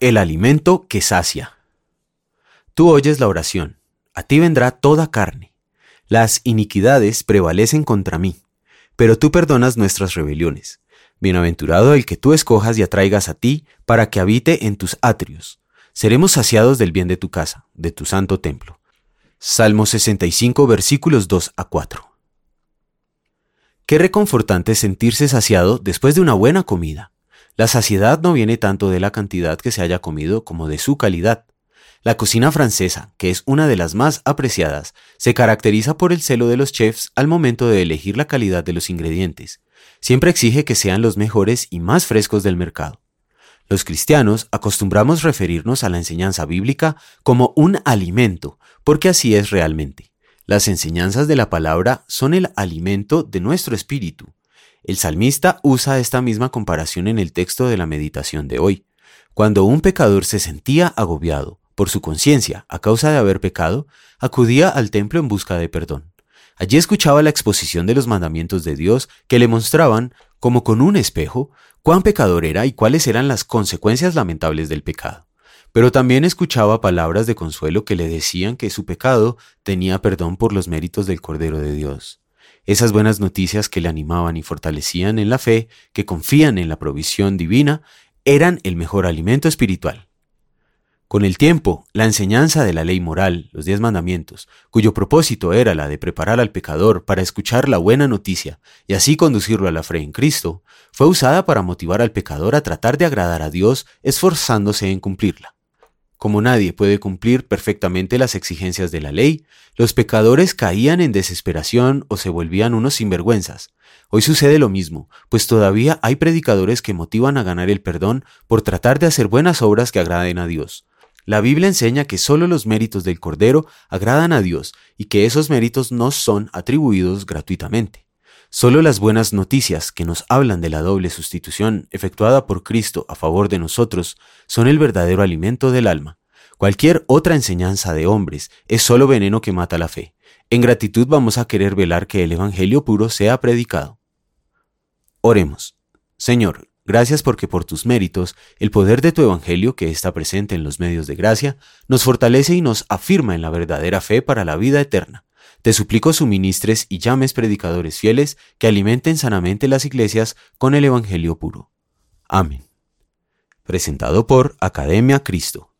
el alimento que sacia. Tú oyes la oración, a ti vendrá toda carne. Las iniquidades prevalecen contra mí, pero tú perdonas nuestras rebeliones. Bienaventurado el que tú escojas y atraigas a ti para que habite en tus atrios. Seremos saciados del bien de tu casa, de tu santo templo. Salmo 65 versículos 2 a 4. Qué reconfortante sentirse saciado después de una buena comida. La saciedad no viene tanto de la cantidad que se haya comido como de su calidad. La cocina francesa, que es una de las más apreciadas, se caracteriza por el celo de los chefs al momento de elegir la calidad de los ingredientes. Siempre exige que sean los mejores y más frescos del mercado. Los cristianos acostumbramos referirnos a la enseñanza bíblica como un alimento, porque así es realmente. Las enseñanzas de la palabra son el alimento de nuestro espíritu. El salmista usa esta misma comparación en el texto de la meditación de hoy. Cuando un pecador se sentía agobiado por su conciencia a causa de haber pecado, acudía al templo en busca de perdón. Allí escuchaba la exposición de los mandamientos de Dios que le mostraban, como con un espejo, cuán pecador era y cuáles eran las consecuencias lamentables del pecado. Pero también escuchaba palabras de consuelo que le decían que su pecado tenía perdón por los méritos del Cordero de Dios. Esas buenas noticias que le animaban y fortalecían en la fe, que confían en la provisión divina, eran el mejor alimento espiritual. Con el tiempo, la enseñanza de la ley moral, los diez mandamientos, cuyo propósito era la de preparar al pecador para escuchar la buena noticia y así conducirlo a la fe en Cristo, fue usada para motivar al pecador a tratar de agradar a Dios esforzándose en cumplirla. Como nadie puede cumplir perfectamente las exigencias de la ley, los pecadores caían en desesperación o se volvían unos sinvergüenzas. Hoy sucede lo mismo, pues todavía hay predicadores que motivan a ganar el perdón por tratar de hacer buenas obras que agraden a Dios. La Biblia enseña que solo los méritos del Cordero agradan a Dios y que esos méritos no son atribuidos gratuitamente. Solo las buenas noticias que nos hablan de la doble sustitución efectuada por Cristo a favor de nosotros son el verdadero alimento del alma. Cualquier otra enseñanza de hombres es solo veneno que mata la fe. En gratitud vamos a querer velar que el Evangelio puro sea predicado. Oremos. Señor, gracias porque por tus méritos, el poder de tu Evangelio que está presente en los medios de gracia, nos fortalece y nos afirma en la verdadera fe para la vida eterna. Te suplico suministres y llames predicadores fieles que alimenten sanamente las iglesias con el Evangelio puro. Amén. Presentado por Academia Cristo.